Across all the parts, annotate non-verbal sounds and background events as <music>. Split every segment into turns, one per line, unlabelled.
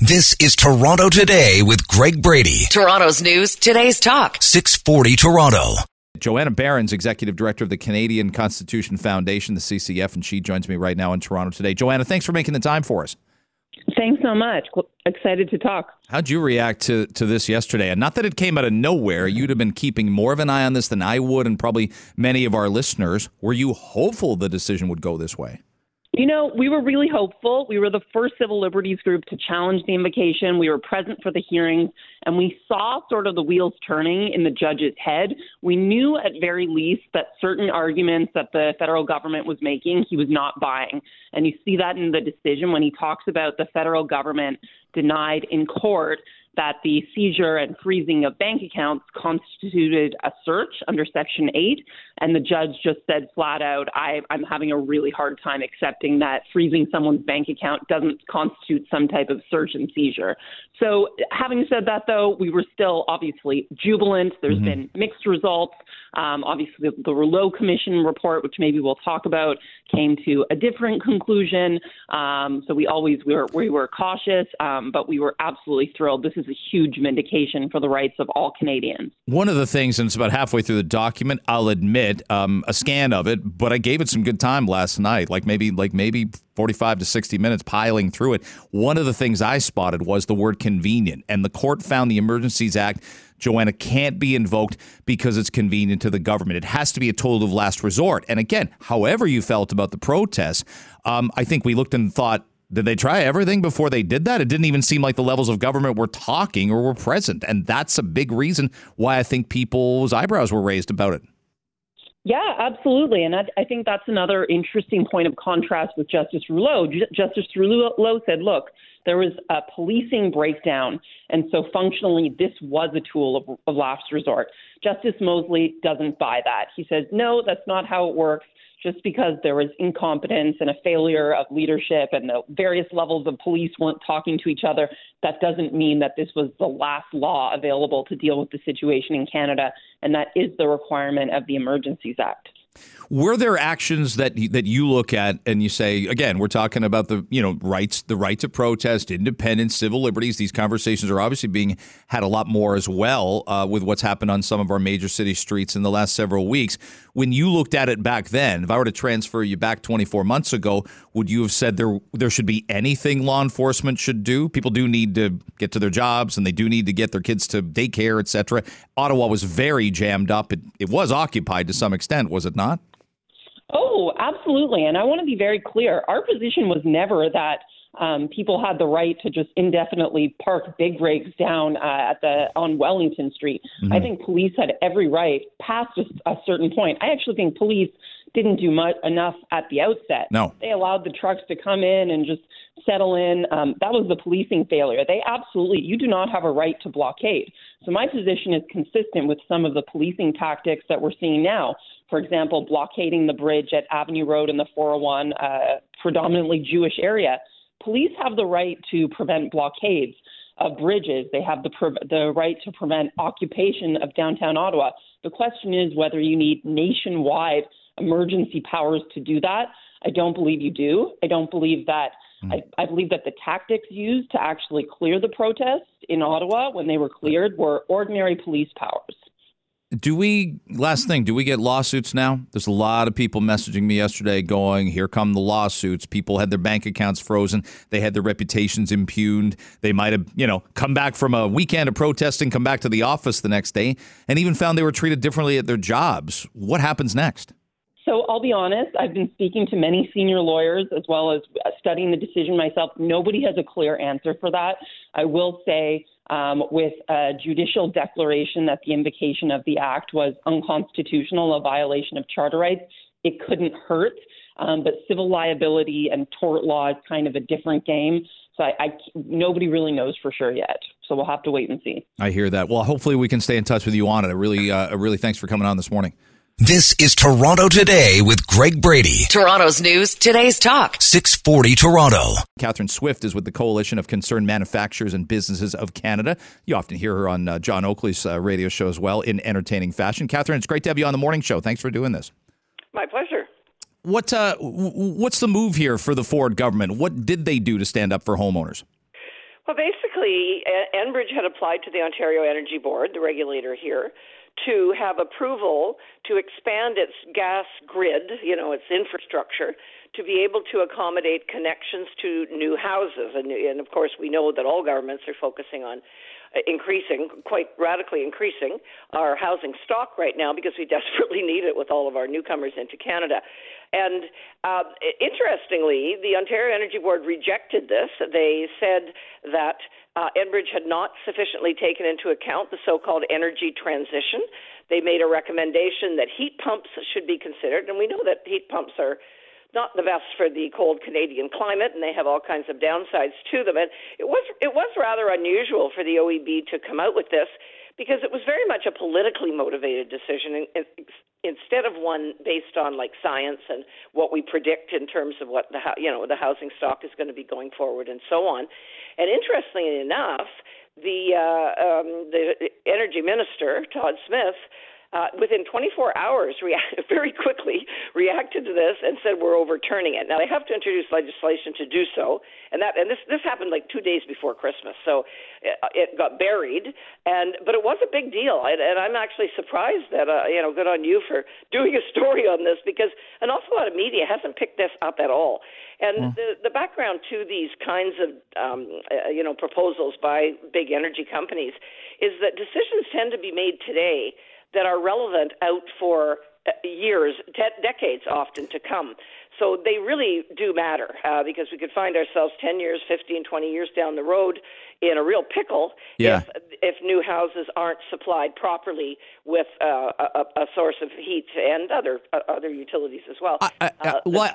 This is Toronto Today with Greg Brady.
Toronto's news, today's talk.
640 Toronto.
Joanna Baron's Executive Director of the Canadian Constitution Foundation, the CCF, and she joins me right now in Toronto today. Joanna, thanks for making the time for us.
Thanks so much. Excited to talk.
How'd you react to, to this yesterday? And not that it came out of nowhere. You'd have been keeping more of an eye on this than I would, and probably many of our listeners. Were you hopeful the decision would go this way?
You know, we were really hopeful. We were the first civil liberties group to challenge the invocation. We were present for the hearings, and we saw sort of the wheels turning in the judge's head. We knew at very least that certain arguments that the federal government was making, he was not buying. And you see that in the decision when he talks about the federal government denied in court that the seizure and freezing of bank accounts constituted a search under Section 8. And the judge just said flat out, I, I'm having a really hard time accepting that freezing someone's bank account doesn't constitute some type of search and seizure. So, having said that, though, we were still obviously jubilant. There's mm-hmm. been mixed results. Um, obviously, the, the Rouleau Commission report, which maybe we'll talk about, came to a different conclusion. Um, so we always we were we were cautious, um, but we were absolutely thrilled. This is a huge vindication for the rights of all Canadians.
One of the things, and it's about halfway through the document, I'll admit um, a scan of it, but I gave it some good time last night, like maybe like maybe 45 to 60 minutes piling through it. One of the things I spotted was the word convenient, and the court found the Emergencies Act Joanna can't be invoked because it's convenient to the government. It has to be a tool of last resort. And again, however you felt about the protests, um, I think we looked and thought, did they try everything before they did that? It didn't even seem like the levels of government were talking or were present. And that's a big reason why I think people's eyebrows were raised about it.
Yeah, absolutely. And I, I think that's another interesting point of contrast with Justice Rouleau. J- Justice Rouleau said, look, there was a policing breakdown, and so functionally, this was a tool of, of last resort. Justice Mosley doesn't buy that. He says, no, that's not how it works. Just because there was incompetence and a failure of leadership and the various levels of police weren't talking to each other, that doesn't mean that this was the last law available to deal with the situation in Canada. And that is the requirement of the Emergencies Act.
Were there actions that that you look at and you say again? We're talking about the you know rights, the right to protest, independence, civil liberties. These conversations are obviously being had a lot more as well uh, with what's happened on some of our major city streets in the last several weeks. When you looked at it back then, if I were to transfer you back 24 months ago, would you have said there there should be anything law enforcement should do? People do need to get to their jobs and they do need to get their kids to daycare, etc. Ottawa was very jammed up. It, it was occupied to some extent, was it not?
Oh, absolutely. And I want to be very clear. Our position was never that um, people had the right to just indefinitely park big rigs down uh, at the on Wellington Street. Mm-hmm. I think police had every right past a, a certain point. I actually think police didn't do much enough at the outset.
No,
they allowed the trucks to come in and just settle in. Um, that was the policing failure. They absolutely, you do not have a right to blockade. So my position is consistent with some of the policing tactics that we're seeing now. For example, blockading the bridge at Avenue Road in the 401, uh, predominantly Jewish area. Police have the right to prevent blockades of bridges. They have the pre- the right to prevent occupation of downtown Ottawa. The question is whether you need nationwide emergency powers to do that. I don't believe you do. I don't believe that. Mm. I, I believe that the tactics used to actually clear the protests in Ottawa when they were cleared were ordinary police powers.
Do we, last thing, do we get lawsuits now? There's a lot of people messaging me yesterday going, here come the lawsuits. People had their bank accounts frozen. They had their reputations impugned. They might have, you know, come back from a weekend of protesting, come back to the office the next day, and even found they were treated differently at their jobs. What happens next?
So I'll be honest, I've been speaking to many senior lawyers as well as studying the decision myself. Nobody has a clear answer for that. I will say, um, with a judicial declaration that the invocation of the act was unconstitutional, a violation of charter rights, it couldn't hurt. Um, but civil liability and tort law is kind of a different game. So I, I, nobody really knows for sure yet. So we'll have to wait and see.
I hear that. Well, hopefully we can stay in touch with you on it. I really, uh, really thanks for coming on this morning.
This is Toronto Today with Greg Brady.
Toronto's news, today's talk.
640 Toronto.
Catherine Swift is with the Coalition of Concerned Manufacturers and Businesses of Canada. You often hear her on uh, John Oakley's uh, radio show as well in entertaining fashion. Catherine, it's great to have you on the morning show. Thanks for doing this.
My pleasure.
What uh, what's the move here for the Ford government? What did they do to stand up for homeowners?
Well, basically, Enbridge had applied to the Ontario Energy Board, the regulator here, to have approval to expand its gas grid, you know, its infrastructure, to be able to accommodate connections to new houses. And, and of course, we know that all governments are focusing on increasing, quite radically increasing our housing stock right now because we <laughs> desperately need it with all of our newcomers into Canada. And uh, interestingly, the Ontario Energy Board rejected this. They said that uh, Enbridge had not sufficiently taken into account the so called energy transition. They made a recommendation that heat pumps should be considered, and we know that heat pumps are not the best for the cold Canadian climate, and they have all kinds of downsides to them. And it was it was rather unusual for the OEB to come out with this because it was very much a politically motivated decision instead of one based on like science and what we predict in terms of what the you know the housing stock is going to be going forward and so on. And interestingly enough, the uh, um, the energy minister Todd Smith uh, within 24 hours, <laughs> react, very quickly reacted to this and said we're overturning it. Now they have to introduce legislation to do so, and that and this this happened like two days before Christmas, so it, it got buried. And but it was a big deal, and, and I'm actually surprised that uh, you know good on you for <laughs> doing a story on this because an awful lot of media hasn't picked this up at all. And mm. the the background to these kinds of um, uh, you know proposals by big energy companies is that decisions tend to be made today that are relevant out for uh, years, de- decades often to come. So they really do matter uh, because we could find ourselves 10 years, 15, 20 years down the road in a real pickle
yeah.
if, if new houses aren't supplied properly with uh, a, a, source of heat and other uh, other utilities as well. I, I, uh, well,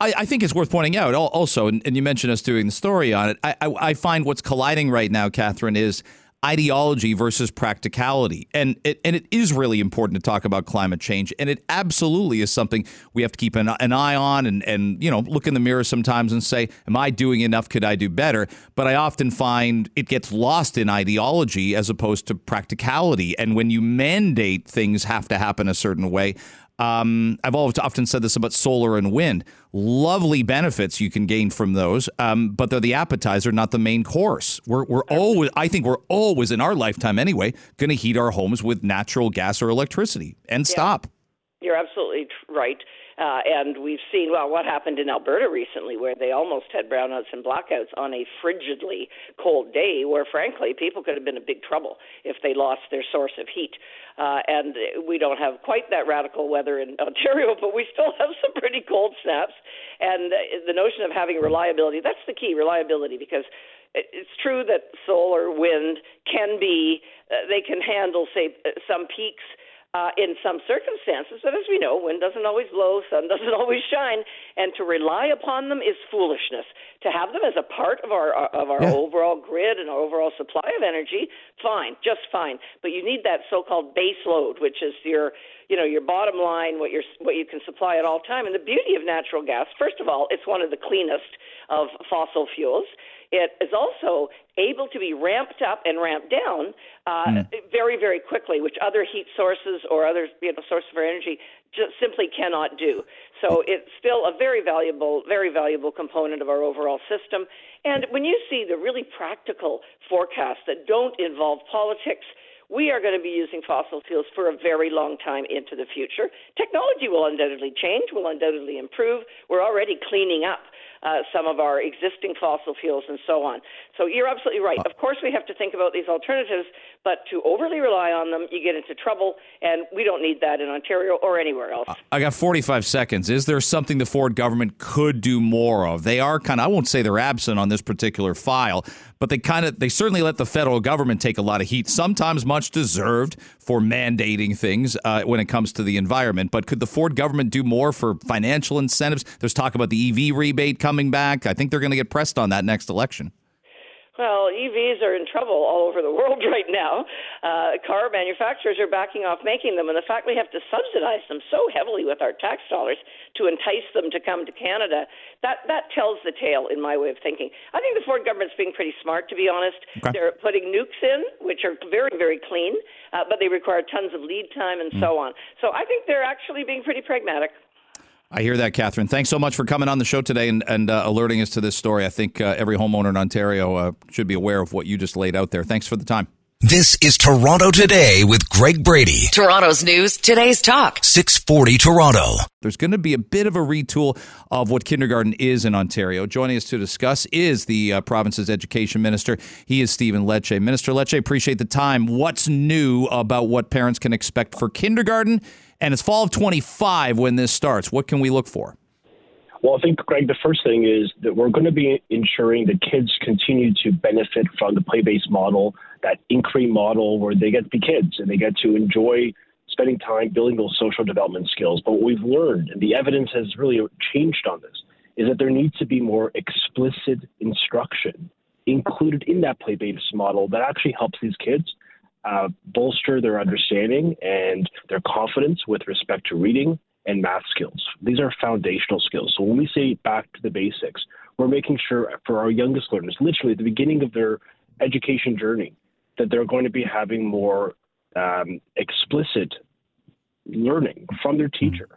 I, I, think it's worth pointing out also, and, you mentioned us doing the story on it. I, I find what's colliding right now, Catherine, is – ideology versus practicality. And it, and it is really important to talk about climate change. And it absolutely is something we have to keep an, an eye on and, and, you know, look in the mirror sometimes and say, am I doing enough? Could I do better? But I often find it gets lost in ideology as opposed to practicality. And when you mandate things have to happen a certain way, um, I've often said this about solar and wind. Lovely benefits you can gain from those, um, but they're the appetizer, not the main course. We're, we're always, I think, we're always in our lifetime anyway, going to heat our homes with natural gas or electricity. And yeah. stop.
You're absolutely right. Uh, and we've seen, well, what happened in Alberta recently, where they almost had brownouts and blackouts on a frigidly cold day, where frankly, people could have been in big trouble if they lost their source of heat. Uh, and we don't have quite that radical weather in Ontario, but we still have some pretty cold snaps. And the notion of having reliability, that's the key reliability, because it's true that solar, wind can be, uh, they can handle, say, some peaks uh, in some circumstances. But as we know, wind doesn't always blow, sun <laughs> doesn't always shine, and to rely upon them is foolishness. To have them as a part of our uh, of our yeah. overall grid and our overall supply of energy, fine, just fine. But you need that so-called base load, which is your you know your bottom line, what you're what you can supply at all time. And the beauty of natural gas, first of all, it's one of the cleanest of fossil fuels. It is also able to be ramped up and ramped down uh, mm. very, very quickly, which other heat sources or other you know, sources of energy just simply cannot do. So it's still a very valuable, very valuable component of our overall system. And when you see the really practical forecasts that don't involve politics, we are going to be using fossil fuels for a very long time into the future. Technology will undoubtedly change, will undoubtedly improve. We're already cleaning up uh, some of our existing fossil fuels and so on. So you're absolutely right. Of course, we have to think about these alternatives, but to overly rely on them, you get into trouble, and we don't need that in Ontario or anywhere else.
I got 45 seconds. Is there something the Ford government could do more of? They are kind of, I won't say they're absent on this particular file, but they kind of, they certainly let the federal government take a lot of heat, sometimes much deserved, for mandating things uh, when it comes to the environment. But could the Ford government do more for financial incentives? There's talk about the EV rebate coming back. I think they're going to get pressed on that next election.
Well, EVs are in trouble all over the world <laughs> right now. Uh, car manufacturers are backing off making them, and the fact we have to subsidize them so heavily with our tax dollars to entice them to come to Canada, that, that tells the tale in my way of thinking. I think the Ford government's being pretty smart, to be honest. Okay. They're putting nukes in, which are very, very clean, uh, but they require tons of lead time and mm. so on. So I think they're actually being pretty pragmatic.
I hear that, Catherine. Thanks so much for coming on the show today and, and uh, alerting us to this story. I think uh, every homeowner in Ontario uh, should be aware of what you just laid out there. Thanks for the time.
This is Toronto Today with Greg Brady.
Toronto's news, today's talk.
640 Toronto.
There's going to be a bit of a retool of what kindergarten is in Ontario. Joining us to discuss is the uh, province's education minister. He is Stephen Lecce. Minister Lecce, appreciate the time. What's new about what parents can expect for kindergarten? And it's fall of 25 when this starts. What can we look for?
Well, I think, Greg, the first thing is that we're going to be ensuring that kids continue to benefit from the play based model, that inquiry model where they get to be kids and they get to enjoy spending time building those social development skills. But what we've learned, and the evidence has really changed on this, is that there needs to be more explicit instruction included in that play based model that actually helps these kids uh, bolster their understanding and their confidence with respect to reading and math skills. These are foundational skills. So when we say back to the basics, we're making sure for our youngest learners, literally at the beginning of their education journey, that they're going to be having more um, explicit learning from their teacher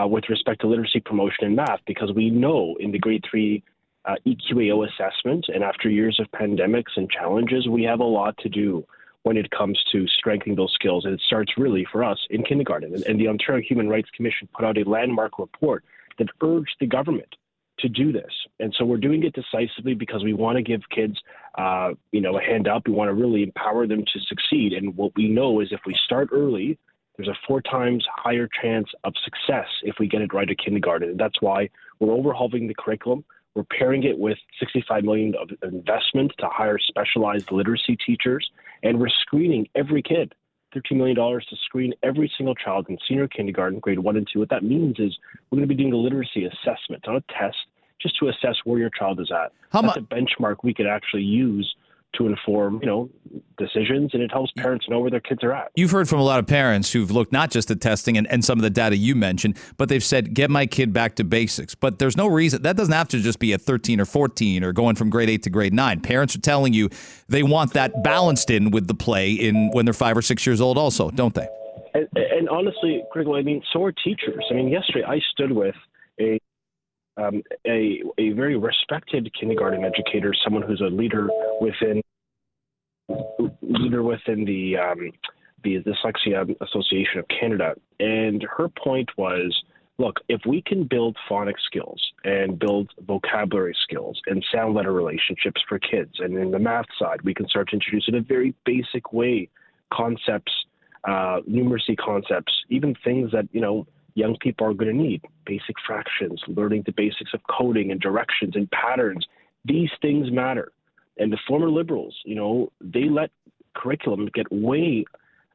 uh, with respect to literacy promotion and math, because we know in the grade three uh, EQAO assessment and after years of pandemics and challenges, we have a lot to do when it comes to strengthening those skills. And it starts really for us in kindergarten. And, and the Ontario Human Rights Commission put out a landmark report that urged the government to do this. And so we're doing it decisively because we want to give kids, uh, you know, a hand up. We want to really empower them to succeed. And what we know is if we start early, there's a four times higher chance of success if we get it right at kindergarten. And that's why we're overhauling the curriculum. We're pairing it with 65 million of investment to hire specialized literacy teachers, and we're screening every kid. $13 million to screen every single child in senior kindergarten, grade one and two. What that means is we're going to be doing a literacy assessment, not a test, just to assess where your child is at. How That's mu- a benchmark we could actually use to inform, you know, decisions and it helps parents know where their kids are at.
You've heard from a lot of parents who've looked not just at testing and, and some of the data you mentioned, but they've said, get my kid back to basics. But there's no reason that doesn't have to just be at 13 or 14 or going from grade eight to grade nine. Parents are telling you they want that balanced in with the play in when they're five or six years old also, don't they?
And, and honestly, Greg, I mean, so are teachers. I mean, yesterday I stood with a um, a, a very respected kindergarten educator, someone who's a leader within leader within the um, the Dyslexia Association of Canada, and her point was, look, if we can build phonics skills and build vocabulary skills and sound letter relationships for kids, and in the math side, we can start to introduce in a very basic way concepts, uh, numeracy concepts, even things that you know young people are going to need basic fractions, learning the basics of coding and directions and patterns. These things matter. And the former liberals, you know, they let curriculum get way,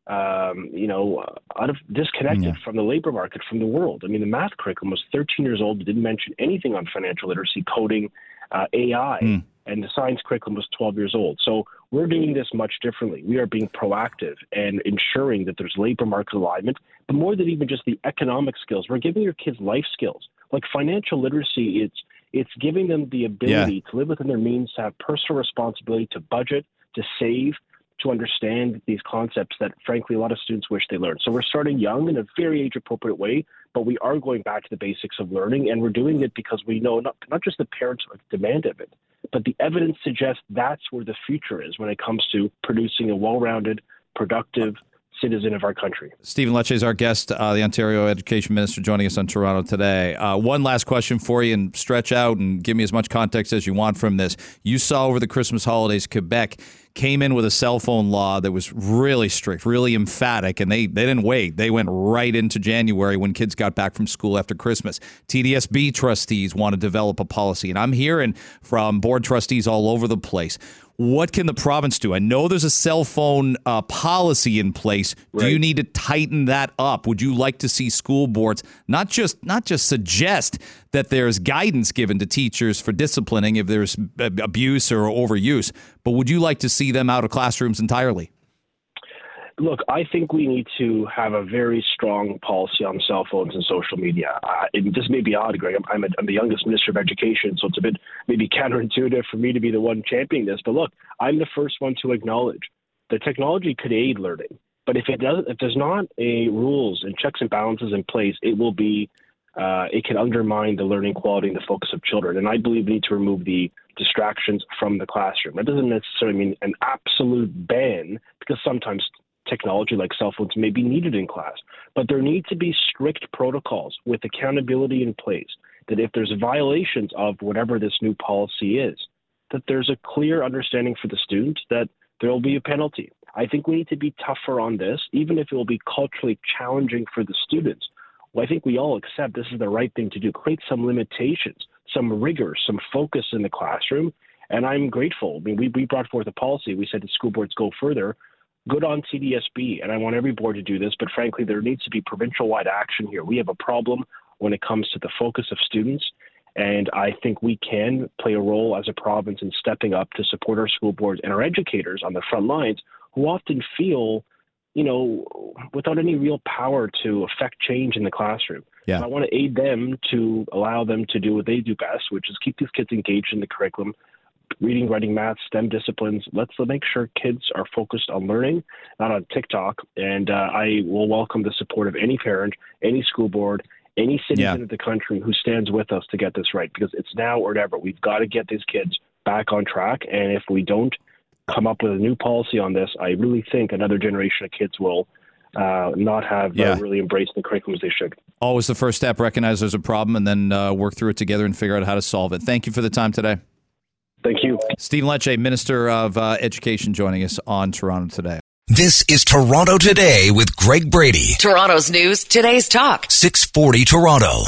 um, you know, out of disconnected yeah. from the labor market, from the world. I mean, the math curriculum was 13 years old, didn't mention anything on financial literacy, coding, uh, AI. Mm and the science curriculum was 12 years old. So we're doing this much differently. We are being proactive and ensuring that there's labor market alignment, but more than even just the economic skills, we're giving your kids life skills. Like financial literacy, it's it's giving them the ability yeah. to live within their means, to have personal responsibility, to budget, to save, to understand these concepts that, frankly, a lot of students wish they learned. So we're starting young in a very age appropriate way, but we are going back to the basics of learning, and we're doing it because we know not, not just the parents demand of it, but the evidence suggests that's where the future is when it comes to producing a well rounded, productive, citizen of our country.
Stephen Lecce is our guest, uh, the Ontario Education Minister, joining us on Toronto today. Uh, one last question for you, and stretch out and give me as much context as you want from this. You saw over the Christmas holidays, Quebec came in with a cell phone law that was really strict, really emphatic, and they, they didn't wait. They went right into January when kids got back from school after Christmas. TDSB trustees want to develop a policy, and I'm hearing from board trustees all over the place what can the province do? I know there's a cell phone uh, policy in place. Right. Do you need to tighten that up? Would you like to see school boards not just not just suggest that there's guidance given to teachers for disciplining if there's abuse or overuse, but would you like to see them out of classrooms entirely?
Look, I think we need to have a very strong policy on cell phones and social media. Uh, this may be odd, Greg. I'm, I'm, a, I'm the youngest minister of education, so it's a bit maybe counterintuitive for me to be the one championing this. But look, I'm the first one to acknowledge that technology could aid learning, but if it does, if there's not a rules and checks and balances in place, it will be uh, it can undermine the learning quality and the focus of children. And I believe we need to remove the distractions from the classroom. That doesn't necessarily mean an absolute ban, because sometimes technology like cell phones may be needed in class. But there need to be strict protocols with accountability in place that if there's violations of whatever this new policy is, that there's a clear understanding for the student that there will be a penalty. I think we need to be tougher on this, even if it will be culturally challenging for the students. Well, I think we all accept this is the right thing to do. Create some limitations, some rigor, some focus in the classroom. And I'm grateful. I mean, we, we brought forth a policy. We said the school boards go further. Good on CDSB, and I want every board to do this. But frankly, there needs to be provincial wide action here. We have a problem when it comes to the focus of students. And I think we can play a role as a province in stepping up to support our school boards and our educators on the front lines who often feel, you know, without any real power to affect change in the classroom.
Yeah.
I want to aid them to allow them to do what they do best, which is keep these kids engaged in the curriculum, reading, writing, math, STEM disciplines. Let's make sure kids are focused on learning, not on TikTok. And uh, I will welcome the support of any parent, any school board, any citizen
Yeah.
of the country who stands with us to get this right because it's now or never. We've got to get these kids back on track. And if we don't come up with a new policy on this, I really think another generation of kids will uh, not have
Yeah.
uh, really embraced the curriculum as they should.
Always the first step, recognize there's a problem and then uh, work through it together and figure out how to solve it. Thank you for the time today.
Thank you.
Steve Lecce, Minister of uh, Education, joining us on Toronto today.
This is Toronto Today with Greg Brady.
Toronto's news, today's talk.
640 Toronto.